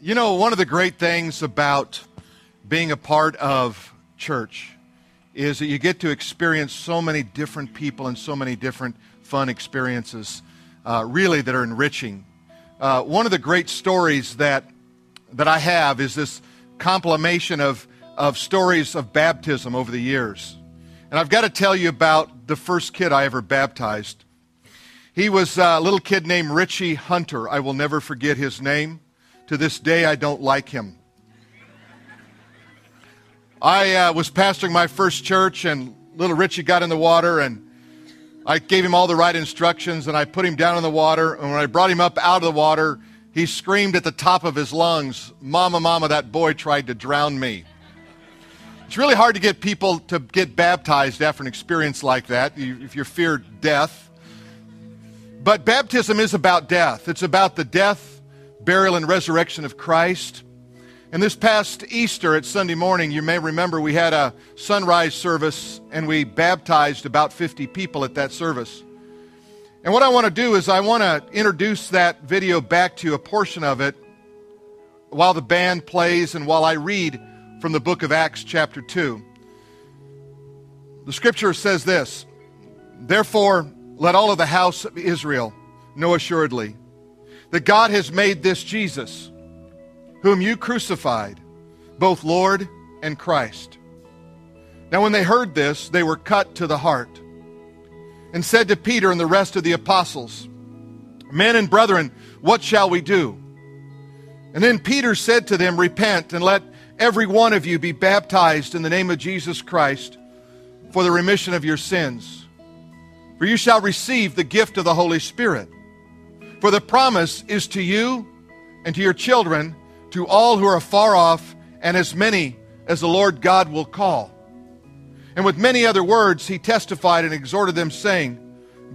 You know, one of the great things about being a part of church is that you get to experience so many different people and so many different fun experiences, uh, really, that are enriching. Uh, one of the great stories that, that I have is this compilation of, of stories of baptism over the years. And I've got to tell you about the first kid I ever baptized. He was a little kid named Richie Hunter. I will never forget his name. To this day, I don't like him. I uh, was pastoring my first church, and little Richie got in the water, and I gave him all the right instructions, and I put him down in the water. And when I brought him up out of the water, he screamed at the top of his lungs, Mama, Mama, that boy tried to drown me. It's really hard to get people to get baptized after an experience like that if you fear death. But baptism is about death. It's about the death burial, and resurrection of Christ. And this past Easter at Sunday morning, you may remember we had a sunrise service and we baptized about 50 people at that service. And what I want to do is I want to introduce that video back to you, a portion of it, while the band plays and while I read from the book of Acts, chapter 2. The scripture says this Therefore, let all of the house of Israel know assuredly that God has made this Jesus, whom you crucified, both Lord and Christ. Now, when they heard this, they were cut to the heart and said to Peter and the rest of the apostles, Men and brethren, what shall we do? And then Peter said to them, Repent and let every one of you be baptized in the name of Jesus Christ for the remission of your sins. For you shall receive the gift of the Holy Spirit. For the promise is to you and to your children, to all who are far off, and as many as the Lord God will call. And with many other words, he testified and exhorted them, saying,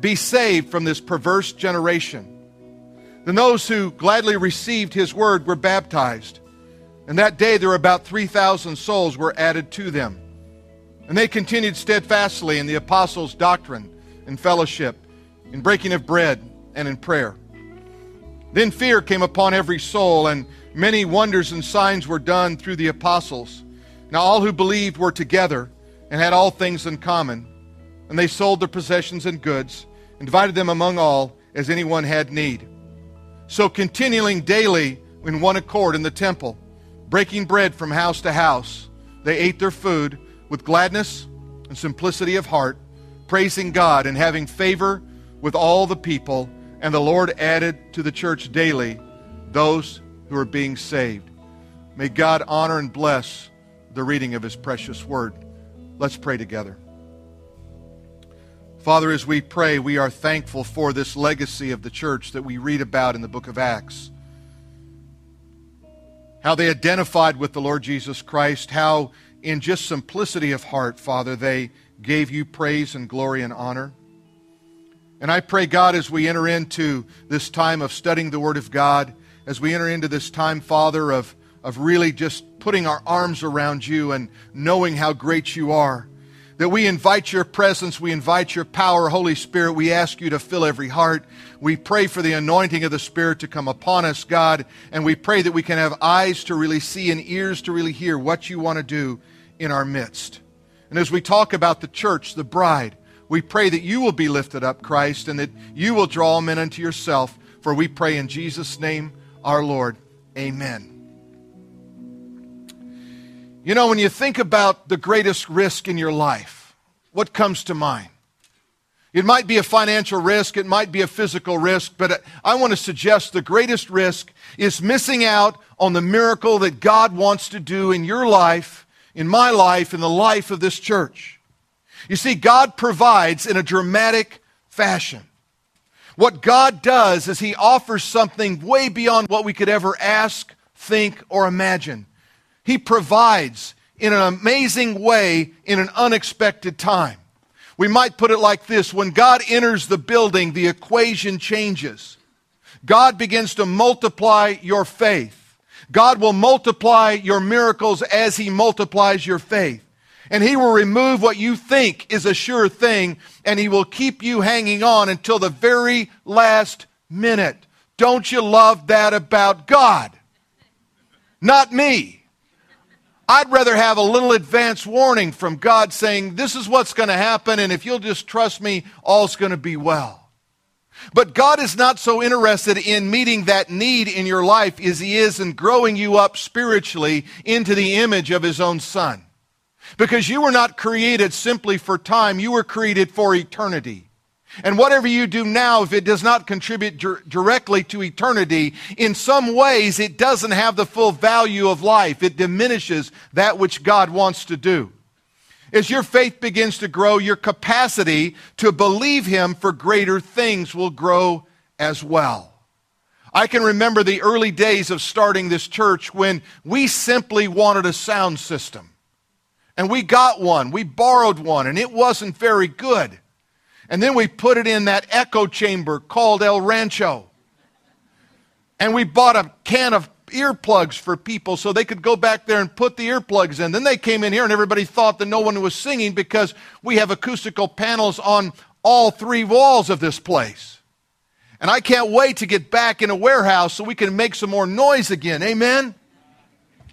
Be saved from this perverse generation. Then those who gladly received his word were baptized. And that day there were about 3,000 souls were added to them. And they continued steadfastly in the apostles' doctrine and fellowship, in breaking of bread and in prayer. Then fear came upon every soul, and many wonders and signs were done through the apostles. Now all who believed were together and had all things in common. And they sold their possessions and goods and divided them among all as anyone had need. So continuing daily in one accord in the temple, breaking bread from house to house, they ate their food with gladness and simplicity of heart, praising God and having favor with all the people. And the Lord added to the church daily those who are being saved. May God honor and bless the reading of his precious word. Let's pray together. Father, as we pray, we are thankful for this legacy of the church that we read about in the book of Acts. How they identified with the Lord Jesus Christ, how in just simplicity of heart, Father, they gave you praise and glory and honor. And I pray, God, as we enter into this time of studying the Word of God, as we enter into this time, Father, of, of really just putting our arms around you and knowing how great you are, that we invite your presence, we invite your power, Holy Spirit. We ask you to fill every heart. We pray for the anointing of the Spirit to come upon us, God, and we pray that we can have eyes to really see and ears to really hear what you want to do in our midst. And as we talk about the church, the bride, we pray that you will be lifted up, Christ, and that you will draw men unto yourself. For we pray in Jesus' name, our Lord. Amen. You know, when you think about the greatest risk in your life, what comes to mind? It might be a financial risk, it might be a physical risk, but I want to suggest the greatest risk is missing out on the miracle that God wants to do in your life, in my life, in the life of this church. You see, God provides in a dramatic fashion. What God does is He offers something way beyond what we could ever ask, think, or imagine. He provides in an amazing way in an unexpected time. We might put it like this when God enters the building, the equation changes. God begins to multiply your faith. God will multiply your miracles as He multiplies your faith and he will remove what you think is a sure thing, and he will keep you hanging on until the very last minute. Don't you love that about God? Not me. I'd rather have a little advance warning from God saying, This is what's going to happen, and if you'll just trust me, all's going to be well. But God is not so interested in meeting that need in your life as He is in growing you up spiritually into the image of His own Son. Because you were not created simply for time, you were created for eternity. And whatever you do now, if it does not contribute directly to eternity, in some ways it doesn't have the full value of life. It diminishes that which God wants to do. As your faith begins to grow, your capacity to believe Him for greater things will grow as well. I can remember the early days of starting this church when we simply wanted a sound system. And we got one, we borrowed one, and it wasn't very good. And then we put it in that echo chamber called El Rancho. And we bought a can of earplugs for people so they could go back there and put the earplugs in. Then they came in here and everybody thought that no one was singing because we have acoustical panels on all three walls of this place. And I can't wait to get back in a warehouse so we can make some more noise again. Amen?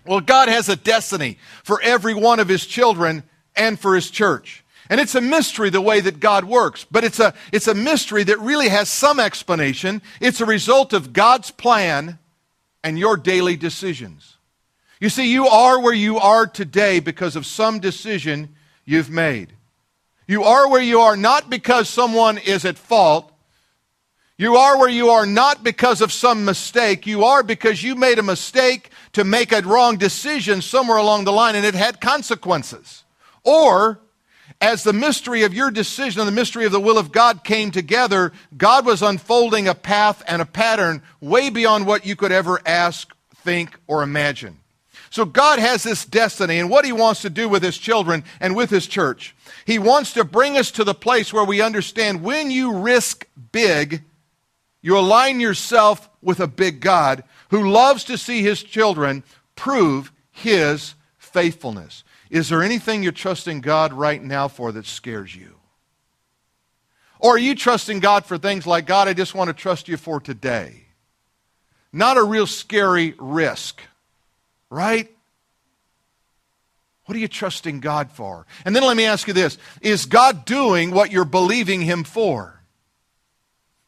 Well, God has a destiny for every one of his children and for his church. And it's a mystery the way that God works, but it's a, it's a mystery that really has some explanation. It's a result of God's plan and your daily decisions. You see, you are where you are today because of some decision you've made. You are where you are not because someone is at fault. You are where you are not because of some mistake. You are because you made a mistake to make a wrong decision somewhere along the line and it had consequences. Or as the mystery of your decision and the mystery of the will of God came together, God was unfolding a path and a pattern way beyond what you could ever ask, think, or imagine. So God has this destiny and what he wants to do with his children and with his church. He wants to bring us to the place where we understand when you risk big, you align yourself with a big God who loves to see his children prove his faithfulness. Is there anything you're trusting God right now for that scares you? Or are you trusting God for things like, God, I just want to trust you for today? Not a real scary risk, right? What are you trusting God for? And then let me ask you this Is God doing what you're believing Him for?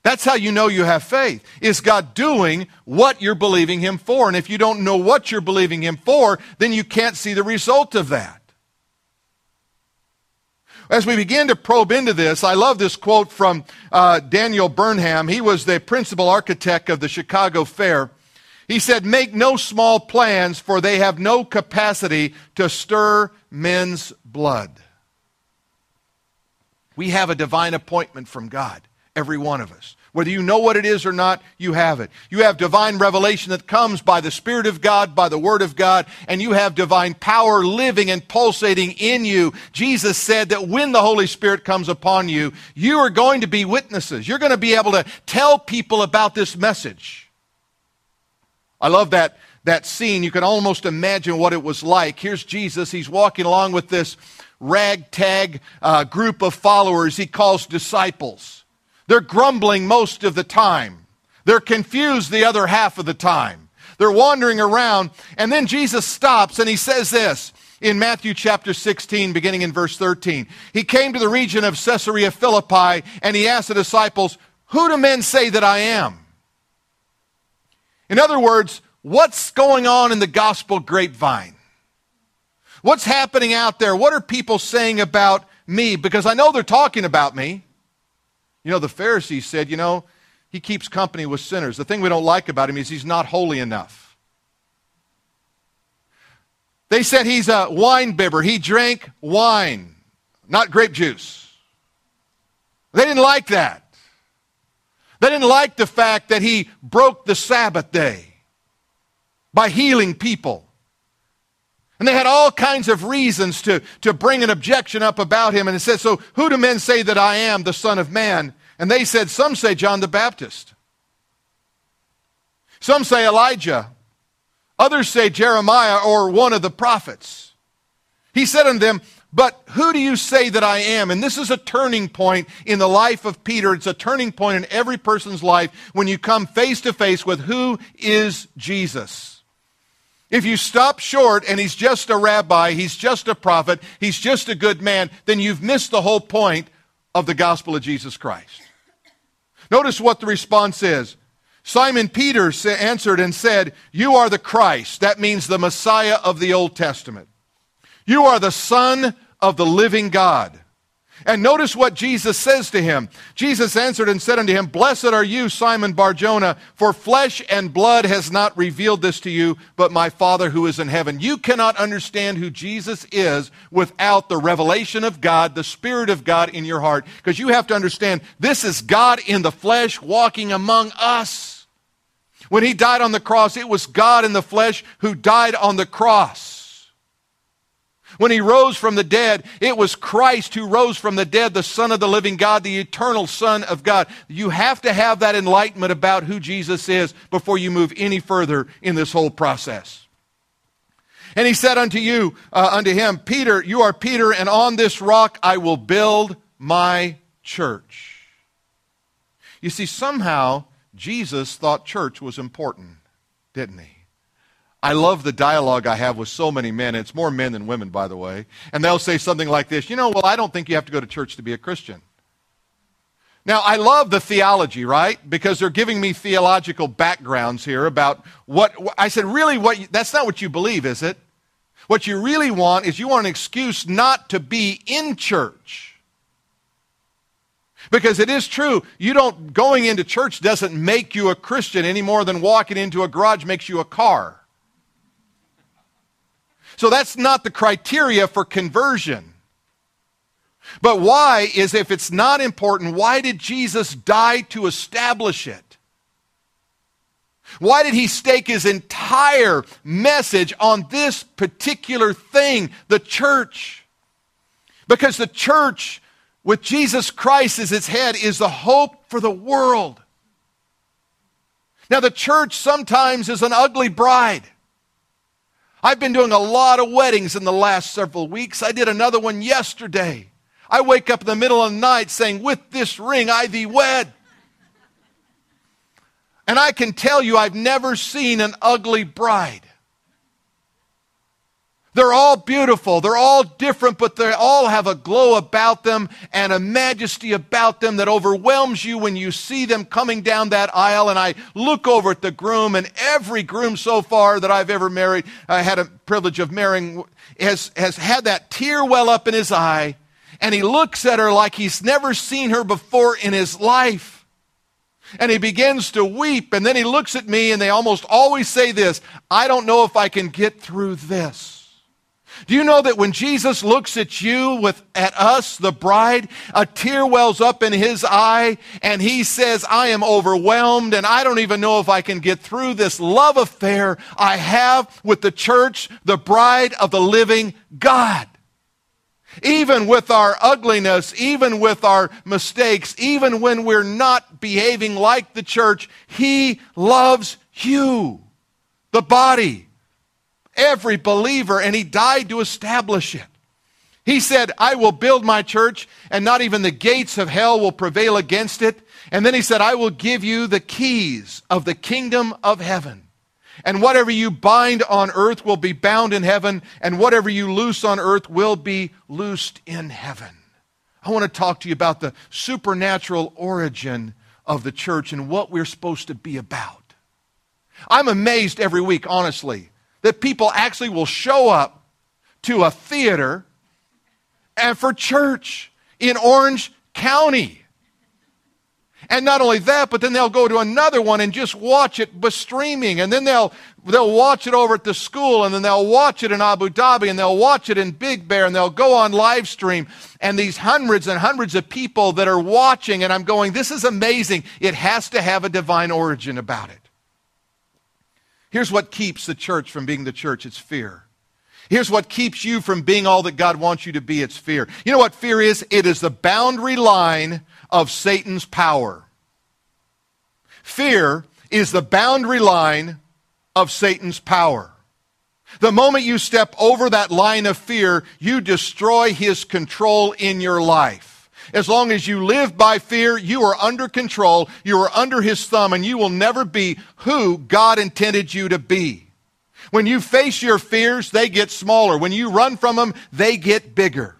That's how you know you have faith. Is God doing what you're believing Him for? And if you don't know what you're believing Him for, then you can't see the result of that. As we begin to probe into this, I love this quote from uh, Daniel Burnham. He was the principal architect of the Chicago Fair. He said, Make no small plans, for they have no capacity to stir men's blood. We have a divine appointment from God every one of us. Whether you know what it is or not, you have it. You have divine revelation that comes by the Spirit of God, by the Word of God, and you have divine power living and pulsating in you. Jesus said that when the Holy Spirit comes upon you, you are going to be witnesses. You're going to be able to tell people about this message. I love that, that scene. You can almost imagine what it was like. Here's Jesus. He's walking along with this ragtag uh, group of followers he calls disciples. They're grumbling most of the time. They're confused the other half of the time. They're wandering around. And then Jesus stops and he says this in Matthew chapter 16, beginning in verse 13. He came to the region of Caesarea Philippi and he asked the disciples, Who do men say that I am? In other words, what's going on in the gospel grapevine? What's happening out there? What are people saying about me? Because I know they're talking about me. You know, the Pharisees said, you know, he keeps company with sinners. The thing we don't like about him is he's not holy enough. They said he's a wine bibber. He drank wine, not grape juice. They didn't like that. They didn't like the fact that he broke the Sabbath day by healing people. And they had all kinds of reasons to, to bring an objection up about him. And it says, So who do men say that I am, the Son of Man? And they said, Some say John the Baptist. Some say Elijah. Others say Jeremiah or one of the prophets. He said unto them, But who do you say that I am? And this is a turning point in the life of Peter. It's a turning point in every person's life when you come face to face with who is Jesus. If you stop short and he's just a rabbi, he's just a prophet, he's just a good man, then you've missed the whole point of the gospel of Jesus Christ. Notice what the response is. Simon Peter answered and said, You are the Christ. That means the Messiah of the Old Testament. You are the Son of the living God. And notice what Jesus says to him. Jesus answered and said unto him, Blessed are you, Simon Barjona, for flesh and blood has not revealed this to you, but my Father who is in heaven. You cannot understand who Jesus is without the revelation of God, the Spirit of God in your heart, because you have to understand this is God in the flesh walking among us. When he died on the cross, it was God in the flesh who died on the cross. When he rose from the dead, it was Christ who rose from the dead, the Son of the living God, the eternal Son of God. You have to have that enlightenment about who Jesus is before you move any further in this whole process. And he said unto you, uh, unto him, Peter, you are Peter, and on this rock I will build my church. You see, somehow Jesus thought church was important, didn't he? I love the dialogue I have with so many men. It's more men than women, by the way. And they'll say something like this You know, well, I don't think you have to go to church to be a Christian. Now, I love the theology, right? Because they're giving me theological backgrounds here about what I said, really, what that's not what you believe, is it? What you really want is you want an excuse not to be in church. Because it is true, you don't going into church doesn't make you a Christian any more than walking into a garage makes you a car. So that's not the criteria for conversion. But why is if it's not important, why did Jesus die to establish it? Why did he stake his entire message on this particular thing, the church? Because the church, with Jesus Christ as its head, is the hope for the world. Now, the church sometimes is an ugly bride. I've been doing a lot of weddings in the last several weeks. I did another one yesterday. I wake up in the middle of the night saying, With this ring I thee wed. And I can tell you, I've never seen an ugly bride. They're all beautiful. They're all different, but they all have a glow about them and a majesty about them that overwhelms you when you see them coming down that aisle. And I look over at the groom, and every groom so far that I've ever married, I had a privilege of marrying, has, has had that tear well up in his eye. And he looks at her like he's never seen her before in his life. And he begins to weep. And then he looks at me, and they almost always say this I don't know if I can get through this. Do you know that when Jesus looks at you with at us, the bride, a tear wells up in his eye and he says, I am overwhelmed and I don't even know if I can get through this love affair I have with the church, the bride of the living God. Even with our ugliness, even with our mistakes, even when we're not behaving like the church, he loves you, the body every believer, and he died to establish it. He said, I will build my church, and not even the gates of hell will prevail against it. And then he said, I will give you the keys of the kingdom of heaven. And whatever you bind on earth will be bound in heaven, and whatever you loose on earth will be loosed in heaven. I want to talk to you about the supernatural origin of the church and what we're supposed to be about. I'm amazed every week, honestly, that people actually will show up to a theater and for church in Orange County. And not only that, but then they'll go to another one and just watch it by streaming. And then they'll, they'll watch it over at the school, and then they'll watch it in Abu Dhabi, and they'll watch it in Big Bear, and they'll go on live stream. And these hundreds and hundreds of people that are watching, and I'm going, this is amazing. It has to have a divine origin about it. Here's what keeps the church from being the church it's fear. Here's what keeps you from being all that God wants you to be it's fear. You know what fear is? It is the boundary line of Satan's power. Fear is the boundary line of Satan's power. The moment you step over that line of fear, you destroy his control in your life. As long as you live by fear, you are under control, you are under his thumb, and you will never be who God intended you to be. When you face your fears, they get smaller. When you run from them, they get bigger.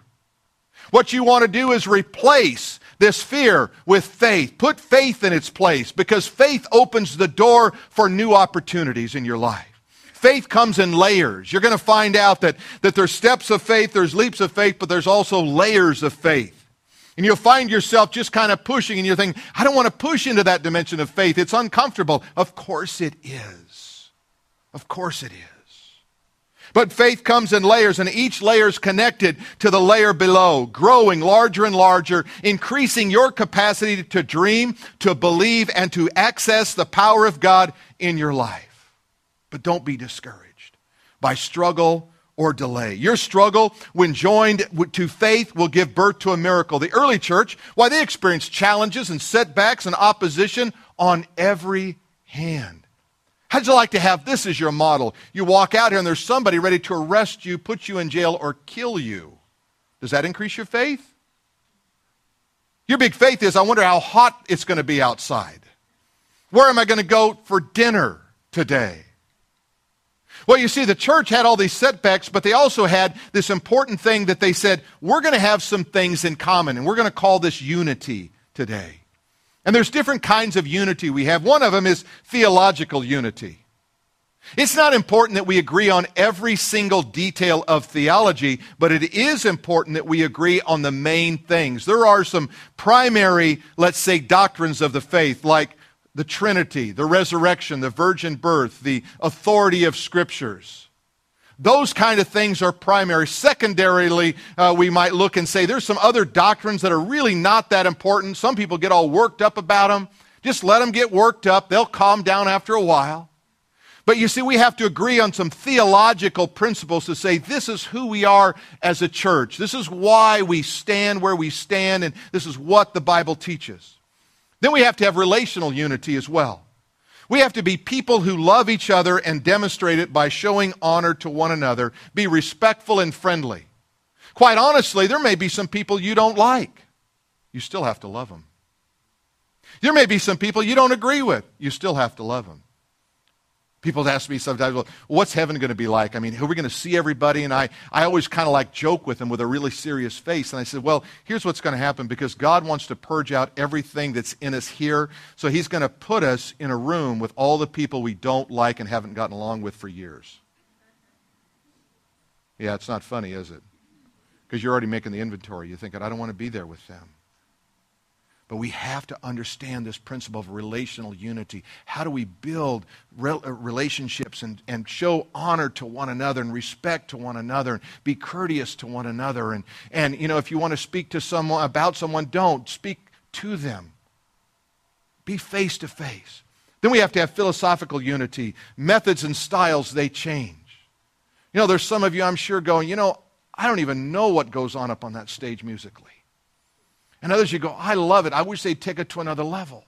What you want to do is replace this fear with faith. Put faith in its place because faith opens the door for new opportunities in your life. Faith comes in layers. You're going to find out that, that there's steps of faith, there's leaps of faith, but there's also layers of faith. And you'll find yourself just kind of pushing, and you're thinking, I don't want to push into that dimension of faith. It's uncomfortable. Of course it is. Of course it is. But faith comes in layers, and each layer is connected to the layer below, growing larger and larger, increasing your capacity to dream, to believe, and to access the power of God in your life. But don't be discouraged by struggle or delay. Your struggle, when joined to faith, will give birth to a miracle. The early church, why they experienced challenges and setbacks and opposition on every hand. How'd you like to have this as your model? You walk out here and there's somebody ready to arrest you, put you in jail, or kill you. Does that increase your faith? Your big faith is I wonder how hot it's going to be outside. Where am I going to go for dinner today? Well, you see, the church had all these setbacks, but they also had this important thing that they said, we're going to have some things in common, and we're going to call this unity today. And there's different kinds of unity we have. One of them is theological unity. It's not important that we agree on every single detail of theology, but it is important that we agree on the main things. There are some primary, let's say, doctrines of the faith, like the Trinity, the resurrection, the virgin birth, the authority of scriptures. Those kind of things are primary. Secondarily, uh, we might look and say there's some other doctrines that are really not that important. Some people get all worked up about them. Just let them get worked up. They'll calm down after a while. But you see, we have to agree on some theological principles to say this is who we are as a church. This is why we stand where we stand, and this is what the Bible teaches. Then we have to have relational unity as well. We have to be people who love each other and demonstrate it by showing honor to one another, be respectful and friendly. Quite honestly, there may be some people you don't like. You still have to love them. There may be some people you don't agree with. You still have to love them. People ask me sometimes, well, what's heaven going to be like? I mean, are we going to see everybody? And I, I always kind of like joke with them with a really serious face. And I said, well, here's what's going to happen because God wants to purge out everything that's in us here. So he's going to put us in a room with all the people we don't like and haven't gotten along with for years. Yeah, it's not funny, is it? Because you're already making the inventory. You're thinking, I don't want to be there with them. But we have to understand this principle of relational unity. How do we build uh, relationships and, and show honor to one another and respect to one another and be courteous to one another? And, and, you know, if you want to speak to someone about someone, don't. Speak to them. Be face to face. Then we have to have philosophical unity. Methods and styles, they change. You know, there's some of you, I'm sure, going, you know, I don't even know what goes on up on that stage musically. And others you go, I love it. I wish they'd take it to another level.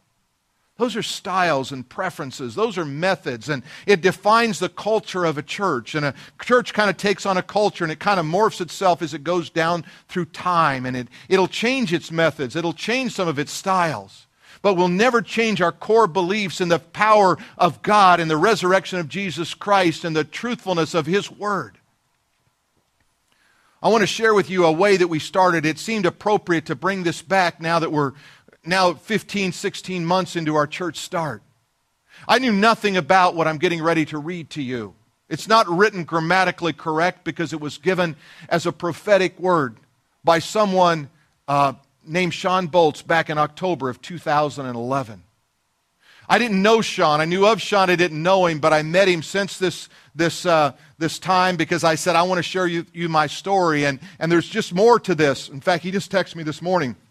Those are styles and preferences. Those are methods. And it defines the culture of a church. And a church kind of takes on a culture and it kind of morphs itself as it goes down through time. And it, it'll change its methods, it'll change some of its styles. But we'll never change our core beliefs in the power of God and the resurrection of Jesus Christ and the truthfulness of His Word. I want to share with you a way that we started. It seemed appropriate to bring this back now that we're now 15, 16 months into our church start. I knew nothing about what I'm getting ready to read to you. It's not written grammatically correct because it was given as a prophetic word by someone uh, named Shawn Bolz back in October of 2011. I didn't know Shawn. I knew of Shawn. I didn't know him, but I met him since this, this, uh, this time because I said, I want to share you, you my story. And, and there's just more to this. In fact, he just texted me this morning.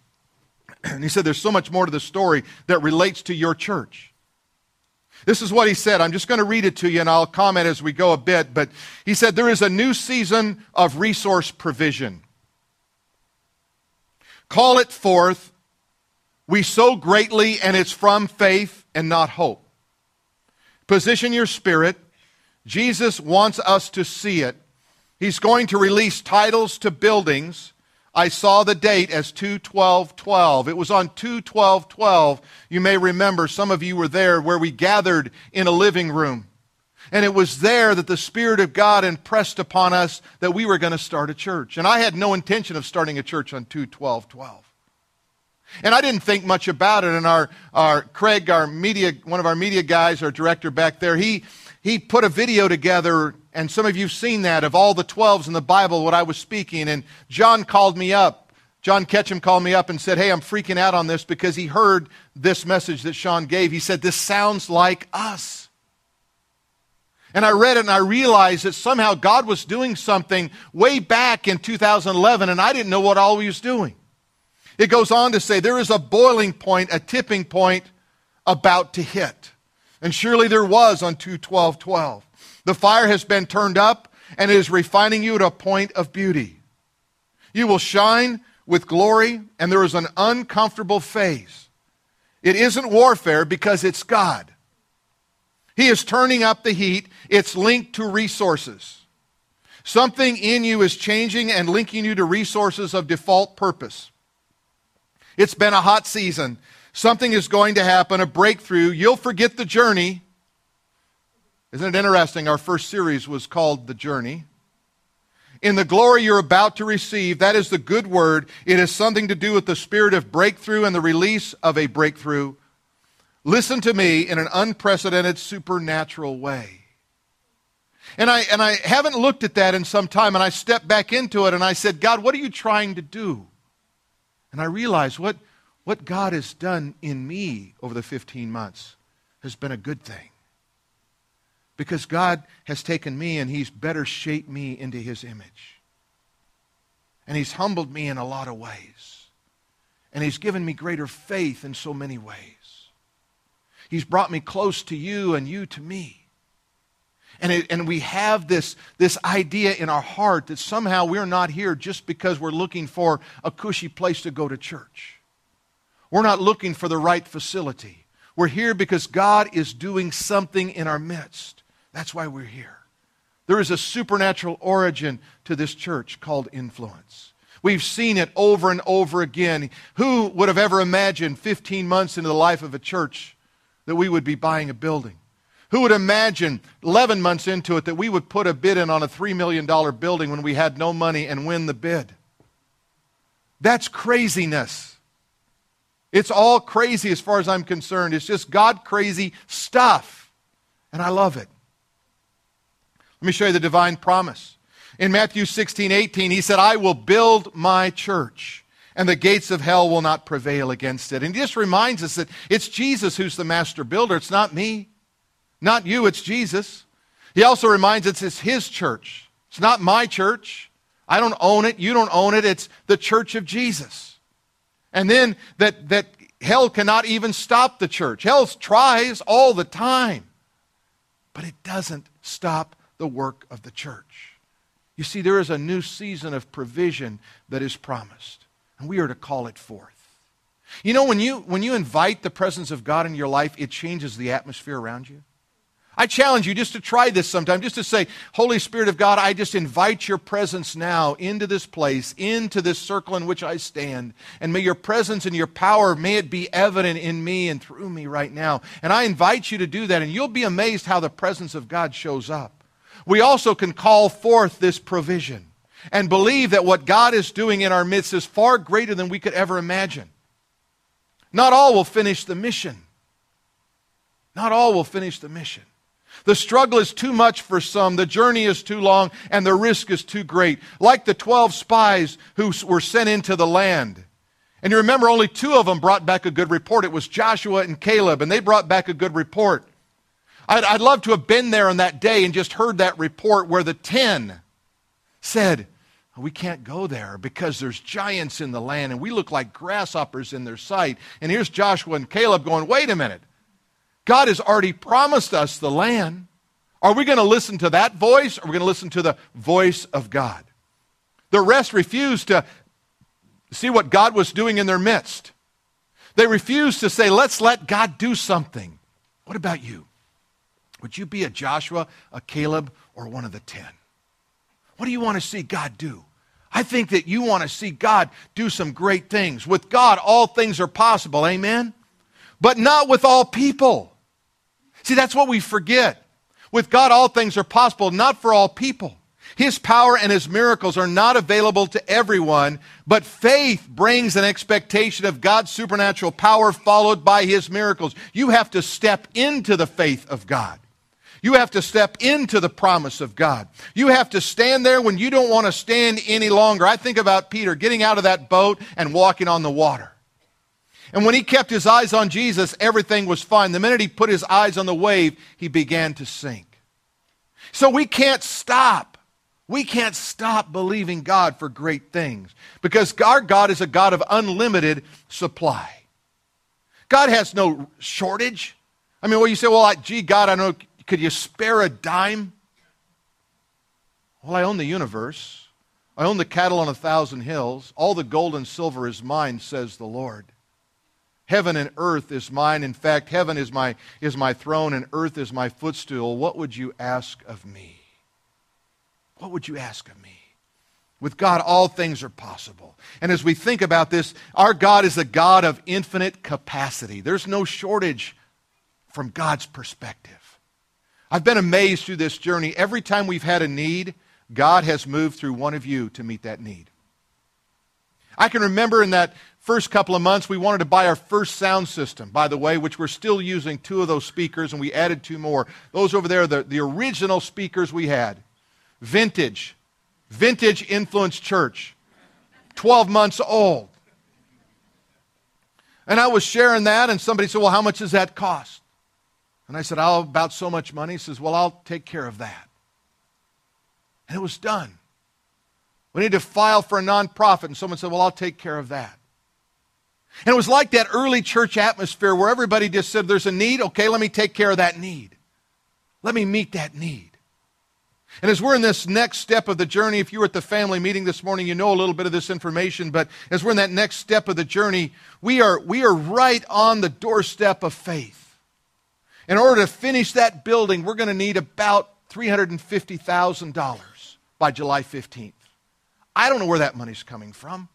And he said, There's so much more to the story that relates to your church. This is what he said. I'm just going to read it to you and I'll comment as we go a bit. But he said, There is a new season of resource provision. Call it forth. We sow greatly, and it's from faith and not hope. Position your spirit. Jesus wants us to see it. He's going to release titles to buildings. I saw the date as 21212. It was on 21212. You may remember, some of you were there, where we gathered in a living room. And it was there that the Spirit of God impressed upon us that we were going to start a church. And I had no intention of starting a church on 2 12 12. And I didn't think much about it. And our, our Craig, our media, one of our media guys, our director back there, he, he put a video together, and some of you have seen that, of all the 12s in the Bible, what I was speaking. And John called me up. John Ketchum called me up and said, Hey, I'm freaking out on this because he heard this message that Shawn gave. He said, This sounds like us. And I read it and I realized that somehow God was doing something way back in 2011, and I didn't know what all he was doing. It goes on to say there is a boiling point, a tipping point about to hit. And surely there was on 212 12. The fire has been turned up and it is refining you to a point of beauty. You will shine with glory, and there is an uncomfortable phase. It isn't warfare because it's God. He is turning up the heat, it's linked to resources. Something in you is changing and linking you to resources of default purpose. It's been a hot season. Something is going to happen, a breakthrough. You'll forget the journey. Isn't it interesting? Our first series was called The Journey. In the glory you're about to receive, that is the good word. It has something to do with the spirit of breakthrough and the release of a breakthrough. Listen to me in an unprecedented supernatural way. And I, and I haven't looked at that in some time, and I stepped back into it and I said, God, what are you trying to do? And I realized what, what God has done in me over the 15 months has been a good thing. Because God has taken me and He's better shaped me into His image. And He's humbled me in a lot of ways. And He's given me greater faith in so many ways. He's brought me close to you and you to me. And, it, and we have this, this idea in our heart that somehow we're not here just because we're looking for a cushy place to go to church. We're not looking for the right facility. We're here because God is doing something in our midst. That's why we're here. There is a supernatural origin to this church called influence. We've seen it over and over again. Who would have ever imagined 15 months into the life of a church that we would be buying a building? Who would imagine 11 months into it that we would put a bid in on a $3 million building when we had no money and win the bid? That's craziness. It's all crazy as far as I'm concerned. It's just God crazy stuff. And I love it. Let me show you the divine promise. In Matthew 16, 18, he said, I will build my church, and the gates of hell will not prevail against it. And he just reminds us that it's Jesus who's the master builder, it's not me. Not you, it's Jesus. He also reminds us it's his church. It's not my church. I don't own it. You don't own it. It's the church of Jesus. And then that, that hell cannot even stop the church. Hell tries all the time, but it doesn't stop the work of the church. You see, there is a new season of provision that is promised, and we are to call it forth. You know, when you, when you invite the presence of God in your life, it changes the atmosphere around you. I challenge you just to try this sometime, just to say, Holy Spirit of God, I just invite your presence now into this place, into this circle in which I stand. And may your presence and your power, may it be evident in me and through me right now. And I invite you to do that, and you'll be amazed how the presence of God shows up. We also can call forth this provision and believe that what God is doing in our midst is far greater than we could ever imagine. Not all will finish the mission. Not all will finish the mission. The struggle is too much for some, the journey is too long, and the risk is too great. Like the 12 spies who were sent into the land. And you remember, only two of them brought back a good report. It was Joshua and Caleb, and they brought back a good report. I'd, I'd love to have been there on that day and just heard that report where the 10 said, we can't go there because there's giants in the land and we look like grasshoppers in their sight. And here's Joshua and Caleb going, wait a minute. God has already promised us the land. Are we going to listen to that voice or are we going to listen to the voice of God? The rest refused to see what God was doing in their midst. They refused to say, let's let God do something. What about you? Would you be a Joshua, a Caleb, or one of the ten? What do you want to see God do? I think that you want to see God do some great things. With God, all things are possible. Amen? But not with all people. See, that's what we forget. With God, all things are possible, not for all people. His power and his miracles are not available to everyone, but faith brings an expectation of God's supernatural power followed by his miracles. You have to step into the faith of God. You have to step into the promise of God. You have to stand there when you don't want to stand any longer. I think about Peter getting out of that boat and walking on the water. And when he kept his eyes on Jesus, everything was fine. The minute he put his eyes on the wave, he began to sink. So we can't stop. We can't stop believing God for great things because our God is a God of unlimited supply. God has no shortage. I mean, well, you say, well, gee, God, I know could you spare a dime? Well, I own the universe. I own the cattle on a thousand hills. All the gold and silver is mine, says the Lord. Heaven and earth is mine. In fact, heaven is my, is my throne and earth is my footstool. What would you ask of me? What would you ask of me? With God, all things are possible. And as we think about this, our God is a God of infinite capacity. There's no shortage from God's perspective. I've been amazed through this journey. Every time we've had a need, God has moved through one of you to meet that need. I can remember in that first couple of months, we wanted to buy our first sound system, by the way, which we're still using two of those speakers, and we added two more. Those over there, are the, the original speakers we had. Vintage. Vintage influenced Church. 12 months old. And I was sharing that, and somebody said, Well, how much does that cost? And I said, I'll about so much money. He says, Well, I'll take care of that. And it was done. We need to file for a nonprofit. And someone said, Well, I'll take care of that. And it was like that early church atmosphere where everybody just said, There's a need. Okay, let me take care of that need. Let me meet that need. And as we're in this next step of the journey, if you were at the family meeting this morning, you know a little bit of this information, but as we're in that next step of the journey, we are, we are right on the doorstep of faith. In order to finish that building, we're going to need about $350,000 by July 15th. I don't know where that money's coming from.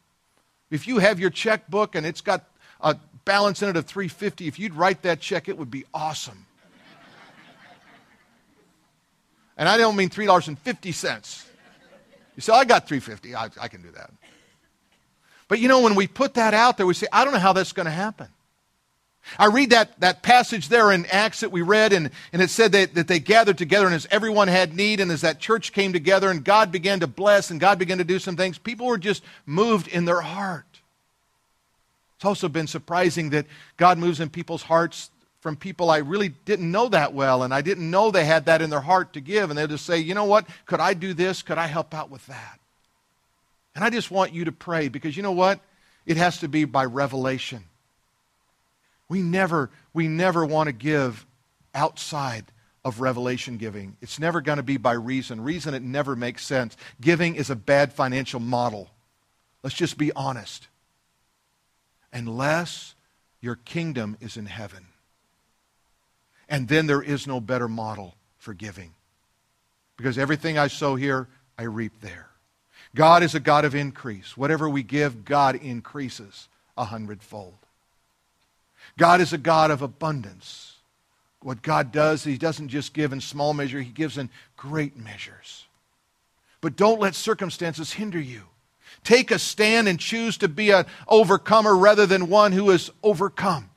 If you have your checkbook and it's got a balance in it of 350, if you'd write that check, it would be awesome. and I don't mean $3.50. You say, oh, I got 350. I, I can do that. But you know, when we put that out there, we say, I don't know how that's going to happen. I read that, that passage there in Acts that we read, and, and it said that, that they gathered together, and as everyone had need, and as that church came together, and God began to bless, and God began to do some things, people were just moved in their heart. It's also been surprising that God moves in people's hearts from people I really didn't know that well, and I didn't know they had that in their heart to give, and they'll just say, you know what, could I do this? Could I help out with that? And I just want you to pray, because you know what? It has to be by revelation. We never, we never want to give outside of revelation giving. It's never going to be by reason. Reason, it never makes sense. Giving is a bad financial model. Let's just be honest. Unless your kingdom is in heaven. And then there is no better model for giving. Because everything I sow here, I reap there. God is a God of increase. Whatever we give, God increases a hundredfold. God is a God of abundance. What God does, He doesn't just give in small measure, He gives in great measures. But don't let circumstances hinder you. Take a stand and choose to be an overcomer rather than one who is overcome.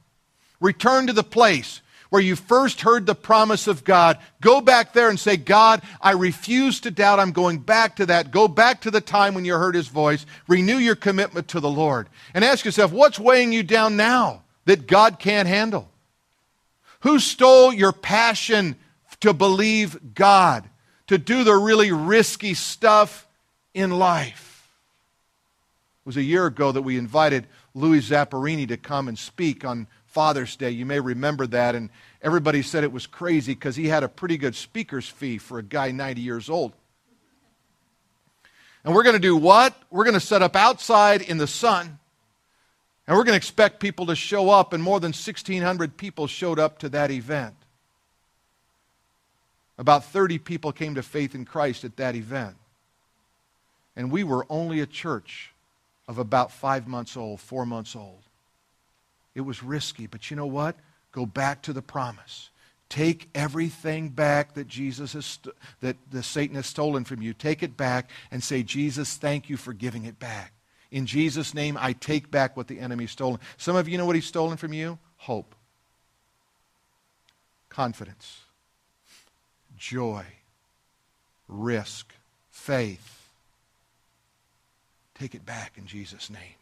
Return to the place where you first heard the promise of God. Go back there and say, God, I refuse to doubt. I'm going back to that. Go back to the time when you heard his voice. Renew your commitment to the Lord. And ask yourself, what's weighing you down now? That God can't handle? Who stole your passion to believe God, to do the really risky stuff in life? It was a year ago that we invited Louis Zamperini to come and speak on Father's Day. You may remember that. And everybody said it was crazy because he had a pretty good speaker's fee for a guy 90 years old. And we're going to do what? We're going to set up outside in the sun and we're going to expect people to show up, and more than 1,600 people showed up to that event. About 30 people came to faith in Christ at that event. And we were only a church of about five months old, four months old. It was risky, but you know what? Go back to the promise. Take everything back that Jesus has st- that the Satan has stolen from you. Take it back and say, Jesus, thank you for giving it back. In Jesus' name, I take back what the enemy stolen. Some of you know what he's stolen from you? Hope, confidence, joy, risk, faith. Take it back in Jesus' name.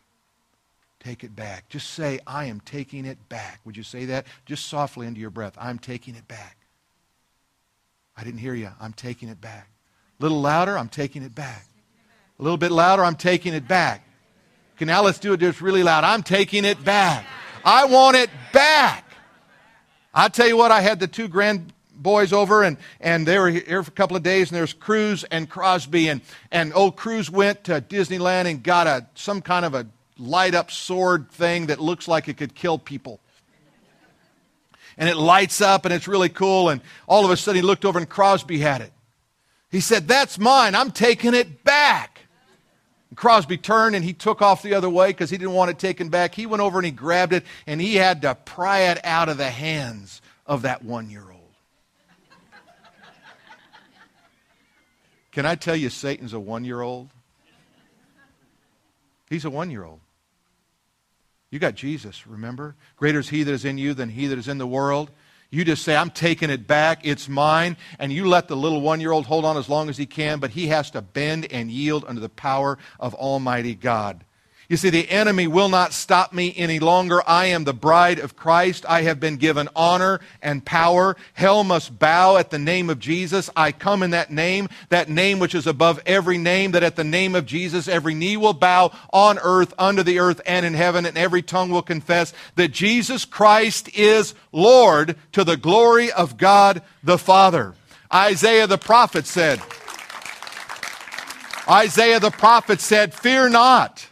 Take it back. Just say, I am taking it back. Would you say that? Just softly into your breath. I'm taking it back. I didn't hear you. I'm taking it back. A little louder. I'm taking it back. A little bit louder. I'm taking it back. Okay, now let's do it just really loud. I'm taking it back. I want it back. I tell you what, I had the two grand boys over and, and they were here for a couple of days and there's Cruz and Crosby and, and old Cruz went to Disneyland and got a some kind of a light up sword thing that looks like it could kill people. And it lights up and it's really cool. And all of a sudden he looked over and Crosby had it. He said, That's mine. I'm taking it back. Crosby turned and he took off the other way because he didn't want it taken back. He went over and he grabbed it and he had to pry it out of the hands of that one year old. Can I tell you, Satan's a one year old? He's a one year old. You got Jesus, remember? Greater is he that is in you than he that is in the world. You just say, I'm taking it back, it's mine, and you let the little one year old hold on as long as he can, but he has to bend and yield under the power of Almighty God. You see, the enemy will not stop me any longer. I am the bride of Christ. I have been given honor and power. Hell must bow at the name of Jesus. I come in that name, that name which is above every name, that at the name of Jesus every knee will bow on earth, under the earth, and in heaven, and every tongue will confess that Jesus Christ is Lord to the glory of God the Father. Isaiah the prophet said, Isaiah the prophet said, Fear not.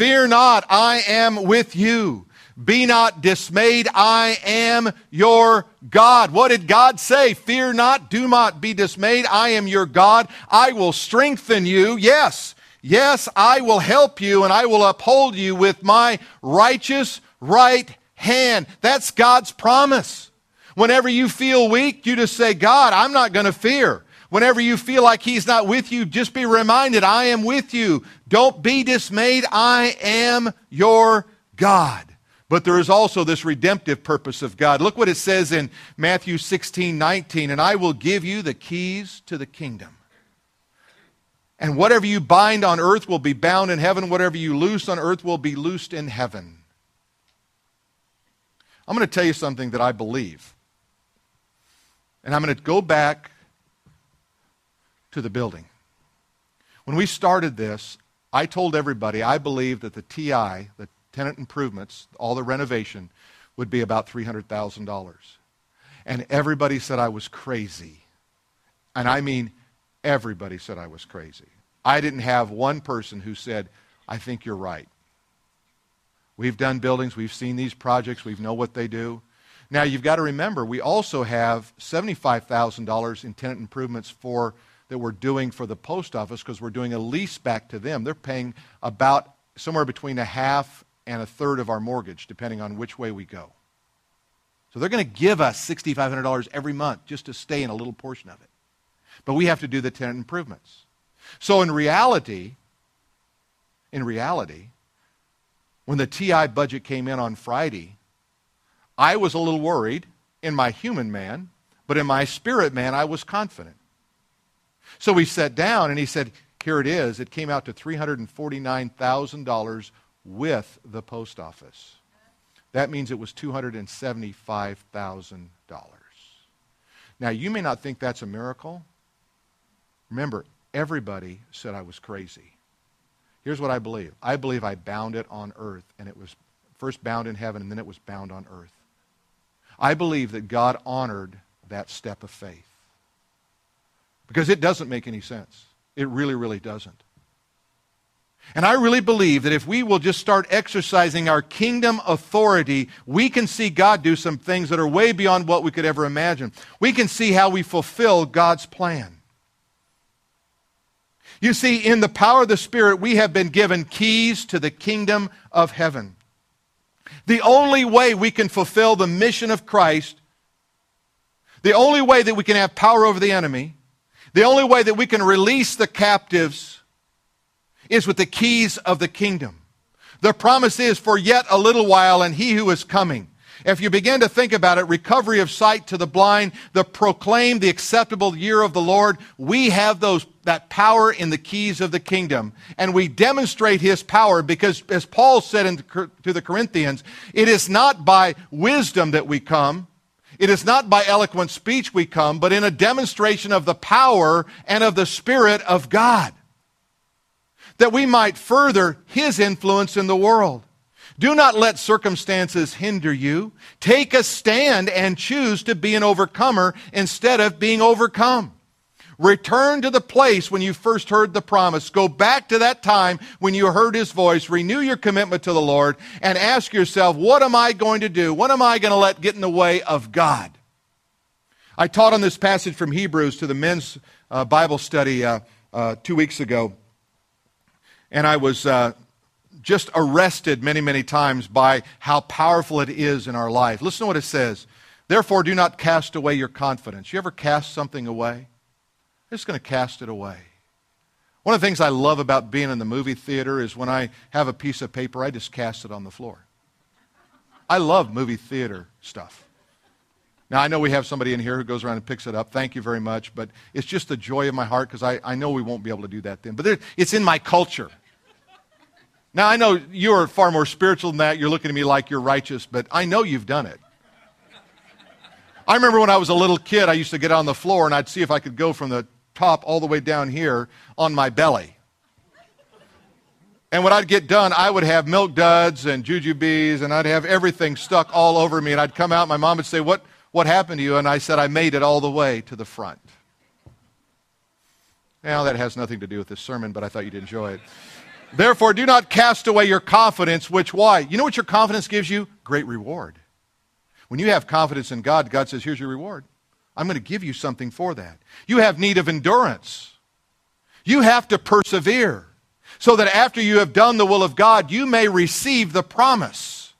Fear not, I am with you. Be not dismayed, I am your God. What did God say? Fear not, do not be dismayed, I am your God. I will strengthen you. Yes, yes, I will help you and I will uphold you with my righteous right hand. That's God's promise. Whenever you feel weak, you just say, God, I'm not going to fear. Whenever you feel like He's not with you, just be reminded, I am with you. Don't be dismayed. I am your God. But there is also this redemptive purpose of God. Look what it says in Matthew 16, 19. And I will give you the keys to the kingdom. And whatever you bind on earth will be bound in heaven. Whatever you loose on earth will be loosed in heaven. I'm going to tell you something that I believe. And I'm going to go back to the building. When we started this, I told everybody I believed that the TI, the tenant improvements, all the renovation, would be about $300,000. And everybody said I was crazy. And I mean, everybody said I was crazy. I didn't have one person who said, I think you're right. We've done buildings, we've seen these projects, we know what they do. Now, you've got to remember, we also have $75,000 in tenant improvements for that we're doing for the post office because we're doing a lease back to them. They're paying about somewhere between a half and a third of our mortgage, depending on which way we go. So they're going to give us $6,500 every month just to stay in a little portion of it. But we have to do the tenant improvements. So in reality, in reality, when the TI budget came in on Friday, I was a little worried in my human man, but in my spirit man, I was confident. So we sat down and he said, Here it is. It came out to $349,000 with the post office. That means it was $275,000. Now, you may not think that's a miracle. Remember, everybody said I was crazy. Here's what I believe I believe I bound it on earth, and it was first bound in heaven, and then it was bound on earth. I believe that God honored that step of faith. Because it doesn't make any sense. It really, really doesn't. And I really believe that if we will just start exercising our kingdom authority, we can see God do some things that are way beyond what we could ever imagine. We can see how we fulfill God's plan. You see, in the power of the Spirit, we have been given keys to the kingdom of heaven. The only way we can fulfill the mission of Christ The only way that we can have power over the enemy, the only way that we can release the captives is with the keys of the kingdom. The promise is for yet a little while, and he who is coming. If you begin to think about it, recovery of sight to the blind, the proclaim the acceptable year of the Lord, we have those, that power in the keys of the kingdom. And we demonstrate his power because, as Paul said in, to the Corinthians, it is not by wisdom that we come. It is not by eloquent speech we come, but in a demonstration of the power and of the Spirit of God. That we might further his influence in the world. Do not let circumstances hinder you. Take a stand and choose to be an overcomer instead of being overcome. Return to the place when you first heard the promise. Go back to that time when you heard his voice. Renew your commitment to the Lord and ask yourself, what am I going to do? What am I going to let get in the way of God? I taught on this passage from Hebrews to the men's uh, Bible study uh, uh, two weeks ago. And I was uh, just arrested many, many times by how powerful it is in our life. Listen to what it says. Therefore, do not cast away your confidence. You ever cast something away? I'm just going to cast it away. One of the things I love about being in the movie theater is when I have a piece of paper, I just cast it on the floor. I love movie theater stuff. Now, I know we have somebody in here who goes around and picks it up. Thank you very much. But it's just the joy of my heart because I, I know we won't be able to do that then. But there, it's in my culture. Now, I know you are far more spiritual than that. You're looking at me like you're righteous, but I know you've done it. I remember when I was a little kid, I used to get on the floor and I'd see if I could go from the top all the way down here on my belly. And when I'd get done, I would have milk duds and jujubes, and I'd have everything stuck all over me. And I'd come out, my mom would say, What, what happened to you? And I said, I made it all the way to the front. Now, that has nothing to do with this sermon, but I thought you'd enjoy it. Therefore, do not cast away your confidence, which why? You know what your confidence gives you? Great reward. When you have confidence in God, God says, Here's your reward. I'm going to give you something for that. You have need of endurance. You have to persevere so that after you have done the will of God, you may receive the promise.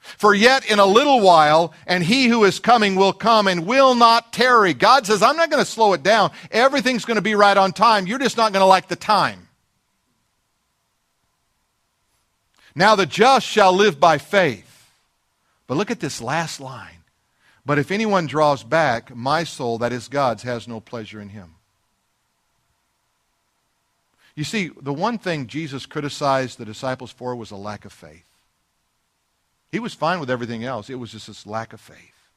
For yet in a little while, and he who is coming will come and will not tarry. God says, I'm not going to slow it down. Everything's going to be right on time. You're just not going to like the time. Now the just shall live by faith. But look at this last line. But if anyone draws back, my soul, that is God's, has no pleasure in him. You see, the one thing Jesus criticized the disciples for was a lack of faith. He was fine with everything else, it was just this lack of faith.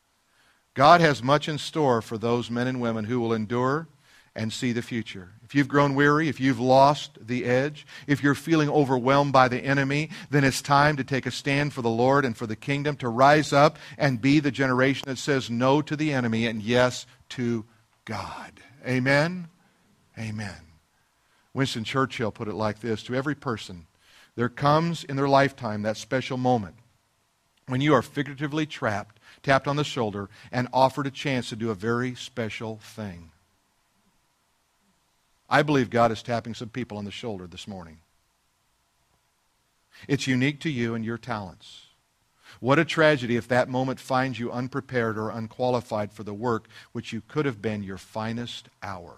God has much in store for those men and women who will endure and see the future. If you've grown weary, if you've lost the edge, if you're feeling overwhelmed by the enemy, then it's time to take a stand for the Lord and for the kingdom, to rise up and be the generation that says no to the enemy and yes to God. Amen? Amen. Winston Churchill put it like this To every person, there comes in their lifetime that special moment when you are figuratively trapped, tapped on the shoulder, and offered a chance to do a very special thing. I believe God is tapping some people on the shoulder this morning. It's unique to you and your talents. What a tragedy if that moment finds you unprepared or unqualified for the work which you could have been your finest hour.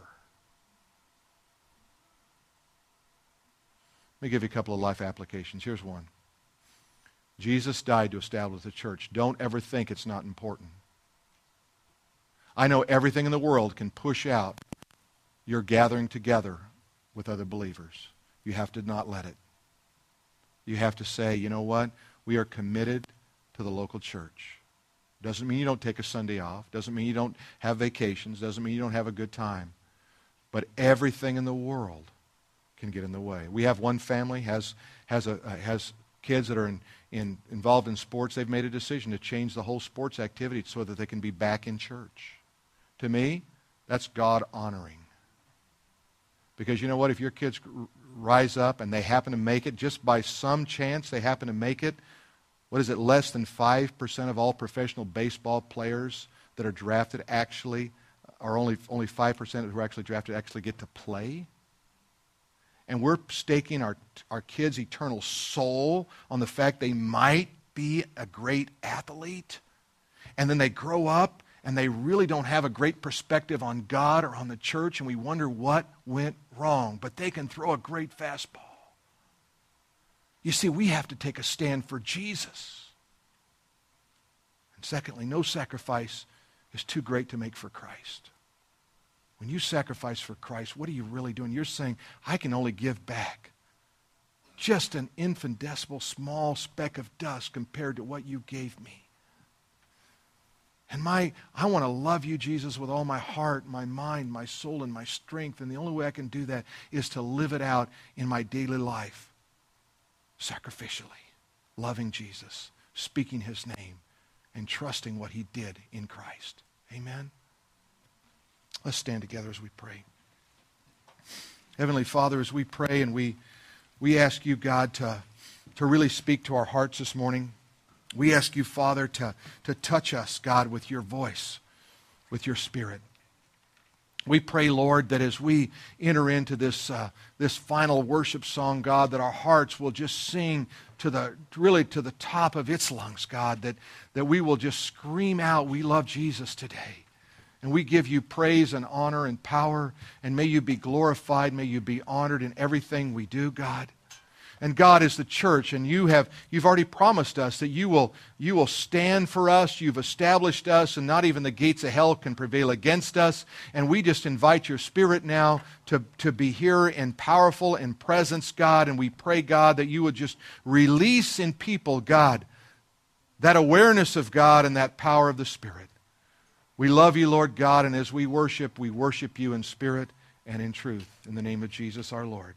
Let me give you a couple of life applications. Here's one Jesus died to establish the church. Don't ever think it's not important. I know everything in the world can push out you're gathering together with other believers. You have to not let it. You have to say, you know what? We are committed to the local church. Doesn't mean you don't take a Sunday off. Doesn't mean you don't have vacations. Doesn't mean you don't have a good time. But everything in the world can get in the way. We have one family has has a uh, has kids that are in, in, involved in sports. They've made a decision to change the whole sports activity so that they can be back in church. To me, that's God honoring. Because you know what? If your kids rise up and they happen to make it, just by some chance they happen to make it, what is it? Less than 5% of all professional baseball players that are drafted actually, are only, only 5% who are actually drafted actually get to play? And we're staking our, our kids' eternal soul on the fact they might be a great athlete. And then they grow up and they really don't have a great perspective on God or on the church, and we wonder what went wrong. But they can throw a great fastball. You see, we have to take a stand for Jesus. And secondly, no sacrifice is too great to make for Christ. When you sacrifice for Christ, what are you really doing? You're saying, I can only give back just an infinitesimal small speck of dust compared to what you gave me. And my, I want to love you, Jesus, with all my heart, my mind, my soul, and my strength. And the only way I can do that is to live it out in my daily life sacrificially, loving Jesus, speaking his name, and trusting what he did in Christ. Amen. Let's stand together as we pray. Heavenly Father, as we pray and we, we ask you, God, to, to really speak to our hearts this morning. We ask you, Father, to, to touch us, God, with your voice, with your spirit. We pray, Lord, that as we enter into this, uh, this final worship song, God, that our hearts will just sing to the, really to the top of its lungs, God, that, that we will just scream out, we love Jesus today. And we give you praise and honor and power, and may you be glorified, may you be honored in everything we do, God and God is the church, and you have you've already promised us that you will you will stand for us. You've established us, and not even the gates of hell can prevail against us. And we just invite your spirit now to, to be here in powerful in presence, God. And we pray, God, that you would just release in people, God, that awareness of God and that power of the Spirit. We love you, Lord God, and as we worship, we worship you in spirit and in truth. In the name of Jesus our Lord.